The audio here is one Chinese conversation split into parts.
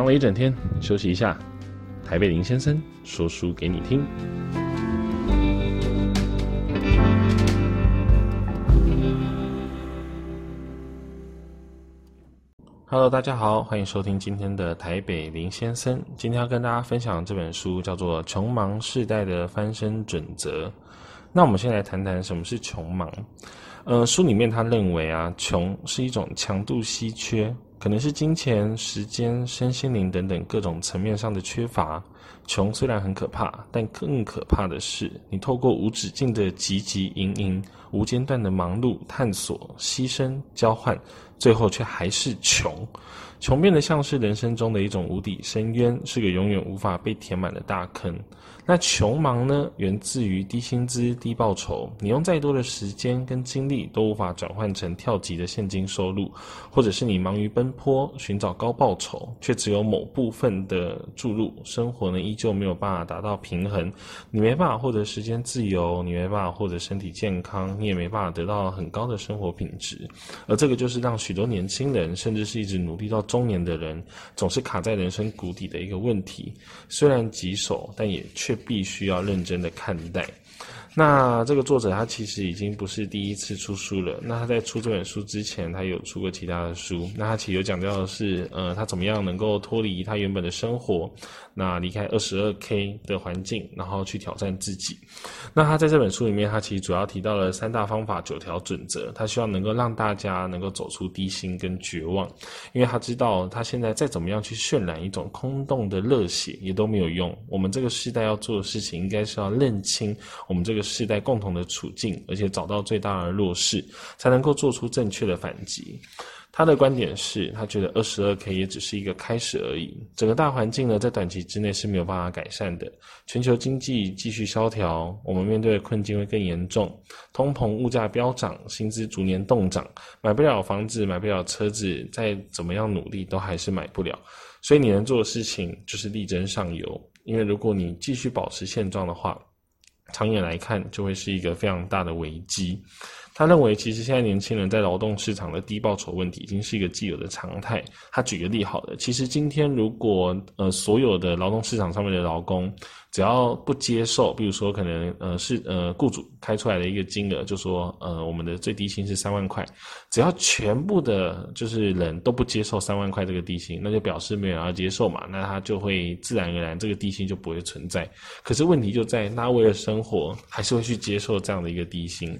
忙了一整天，休息一下。台北林先生说书给你听。Hello，大家好，欢迎收听今天的台北林先生。今天要跟大家分享这本书，叫做《穷忙世代的翻身准则》。那我们先来谈谈什么是穷忙。呃，书里面他认为啊，穷是一种强度稀缺，可能是金钱、时间、身心灵等等各种层面上的缺乏。穷虽然很可怕，但更可怕的是，你透过无止境的汲汲营营、无间断的忙碌、探索、牺牲、交换，最后却还是穷。穷变得像是人生中的一种无底深渊，是个永远无法被填满的大坑。那穷忙呢，源自于低薪资、低报酬，你用再多的时间跟精力都无法转换成跳级的现金收入，或者是你忙于奔波寻找高报酬，却只有某部分的注入，生活呢依旧没有办法达到平衡。你没办法获得时间自由，你没办法获得身体健康，你也没办法得到很高的生活品质。而这个就是让许多年轻人，甚至是一直努力到中年的人，总是卡在人生谷底的一个问题。虽然棘手，但也却。必须要认真的看待。那这个作者他其实已经不是第一次出书了。那他在出这本书之前，他有出过其他的书。那他其实有讲到的是，呃，他怎么样能够脱离他原本的生活，那离开二十二 K 的环境，然后去挑战自己。那他在这本书里面，他其实主要提到了三大方法、九条准则。他希望能够让大家能够走出低薪跟绝望，因为他知道他现在再怎么样去渲染一种空洞的热血，也都没有用。我们这个时代要做的事情，应该是要认清我们这个。世代共同的处境，而且找到最大的弱势，才能够做出正确的反击。他的观点是，他觉得二十二 K 也只是一个开始而已。整个大环境呢，在短期之内是没有办法改善的。全球经济继续萧条，我们面对的困境会更严重。通膨、物价飙涨，薪资逐年动涨，买不了房子，买不了车子，再怎么样努力都还是买不了。所以你能做的事情就是力争上游。因为如果你继续保持现状的话，长远来看，就会是一个非常大的危机。他认为，其实现在年轻人在劳动市场的低报酬问题已经是一个既有的常态。他举个例好了，其实今天如果呃所有的劳动市场上面的劳工，只要不接受，比如说可能呃是呃雇主开出来的一个金额，就说呃我们的最低薪是三万块，只要全部的就是人都不接受三万块这个低薪，那就表示没有人要接受嘛，那他就会自然而然这个低薪就不会存在。可是问题就在那为了生活，还是会去接受这样的一个低薪，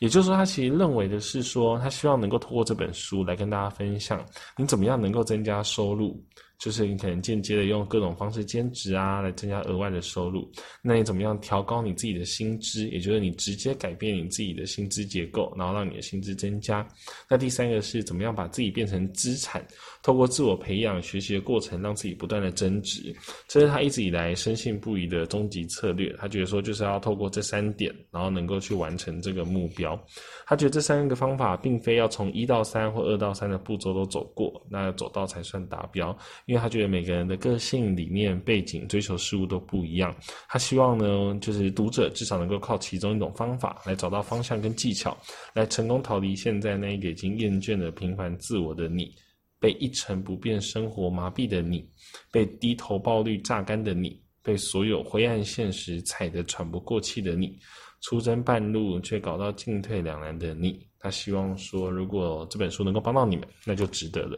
也就是他其实认为的是说，他希望能够通过这本书来跟大家分享，你怎么样能够增加收入。就是你可能间接的用各种方式兼职啊，来增加额外的收入。那你怎么样调高你自己的薪资？也就是你直接改变你自己的薪资结构，然后让你的薪资增加。那第三个是怎么样把自己变成资产？透过自我培养、学习的过程，让自己不断的增值。这是他一直以来深信不疑的终极策略。他觉得说，就是要透过这三点，然后能够去完成这个目标。他觉得这三个方法，并非要从一到三或二到三的步骤都走过，那走到才算达标。因为他觉得每个人的个性、理念、背景、追求事物都不一样，他希望呢，就是读者至少能够靠其中一种方法来找到方向跟技巧，来成功逃离现在那一个已经厌倦了平凡自我的你，被一成不变生活麻痹的你，被低头暴率榨干的你，被所有灰暗现实踩得喘不过气的你，出征半路却搞到进退两难的你。他希望说，如果这本书能够帮到你们，那就值得了。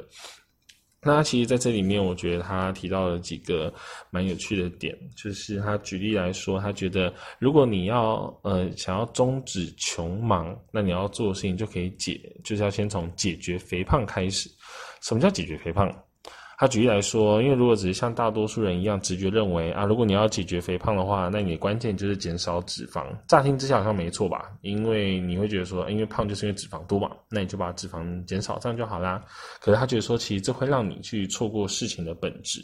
那他其实在这里面，我觉得他提到了几个蛮有趣的点，就是他举例来说，他觉得如果你要呃想要终止穷忙，那你要做的事情就可以解，就是要先从解决肥胖开始。什么叫解决肥胖？他举例来说，因为如果只是像大多数人一样直觉认为啊，如果你要解决肥胖的话，那你的关键就是减少脂肪。乍听之下好像没错吧？因为你会觉得说，因为胖就是因为脂肪多嘛，那你就把脂肪减少，这样就好啦。可是他觉得说，其实这会让你去错过事情的本质。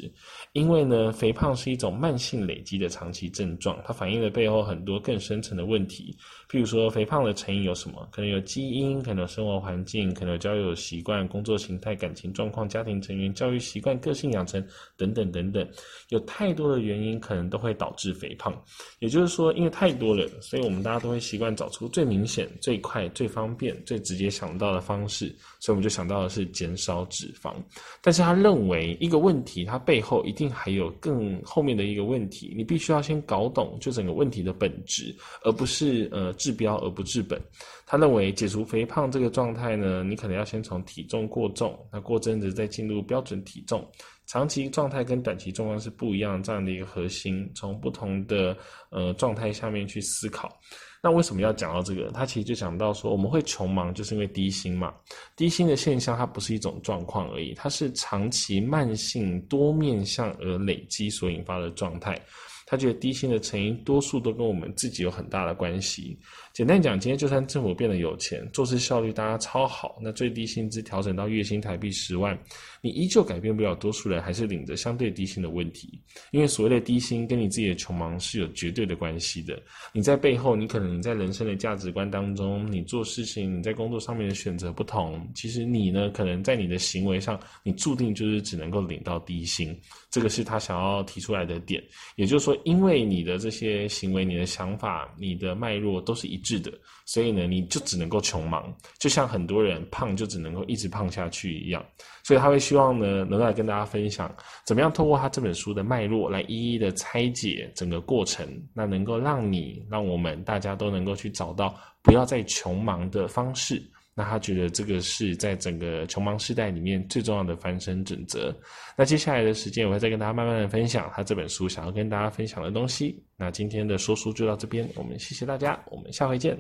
因为呢，肥胖是一种慢性累积的长期症状，它反映了背后很多更深层的问题。譬如说，肥胖的成因有什么？可能有基因，可能有生活环境，可能有交友习惯、工作形态、感情状况、家庭成员、教育习惯。惯、个性养成等等等等，有太多的原因可能都会导致肥胖。也就是说，因为太多了，所以我们大家都会习惯找出最明显、最快、最方便、最直接想到的方式，所以我们就想到的是减少脂肪。但是他认为一个问题，它背后一定还有更后面的一个问题，你必须要先搞懂就整个问题的本质，而不是呃治标而不治本。他认为解除肥胖这个状态呢，你可能要先从体重过重，那过阵子再进入标准体重，长期状态跟短期状况是不一样这样的一个核心，从不同的呃状态下面去思考。那为什么要讲到这个？他其实就讲到说，我们会穷忙就是因为低薪嘛。低薪的现象它不是一种状况而已，它是长期慢性多面向而累积所引发的状态。他觉得低薪的成因多数都跟我们自己有很大的关系。简单讲，今天就算政府变得有钱，做事效率大家超好，那最低薪资调整到月薪台币十万，你依旧改变不了多数人还是领着相对低薪的问题。因为所谓的低薪跟你自己的穷忙是有绝对的关系的。你在背后，你可能你在人生的价值观当中，你做事情，你在工作上面的选择不同，其实你呢，可能在你的行为上，你注定就是只能够领到低薪。这个是他想要提出来的点，也就是说。因为你的这些行为、你的想法、你的脉络都是一是的，所以呢，你就只能够穷忙，就像很多人胖就只能够一直胖下去一样。所以他会希望呢，能够来跟大家分享，怎么样透过他这本书的脉络来一一的拆解整个过程，那能够让你、让我们大家都能够去找到不要再穷忙的方式。那他觉得这个是在整个穷忙时代里面最重要的翻身准则。那接下来的时间，我会再跟大家慢慢的分享他这本书想要跟大家分享的东西。那今天的说书就到这边，我们谢谢大家，我们下回见。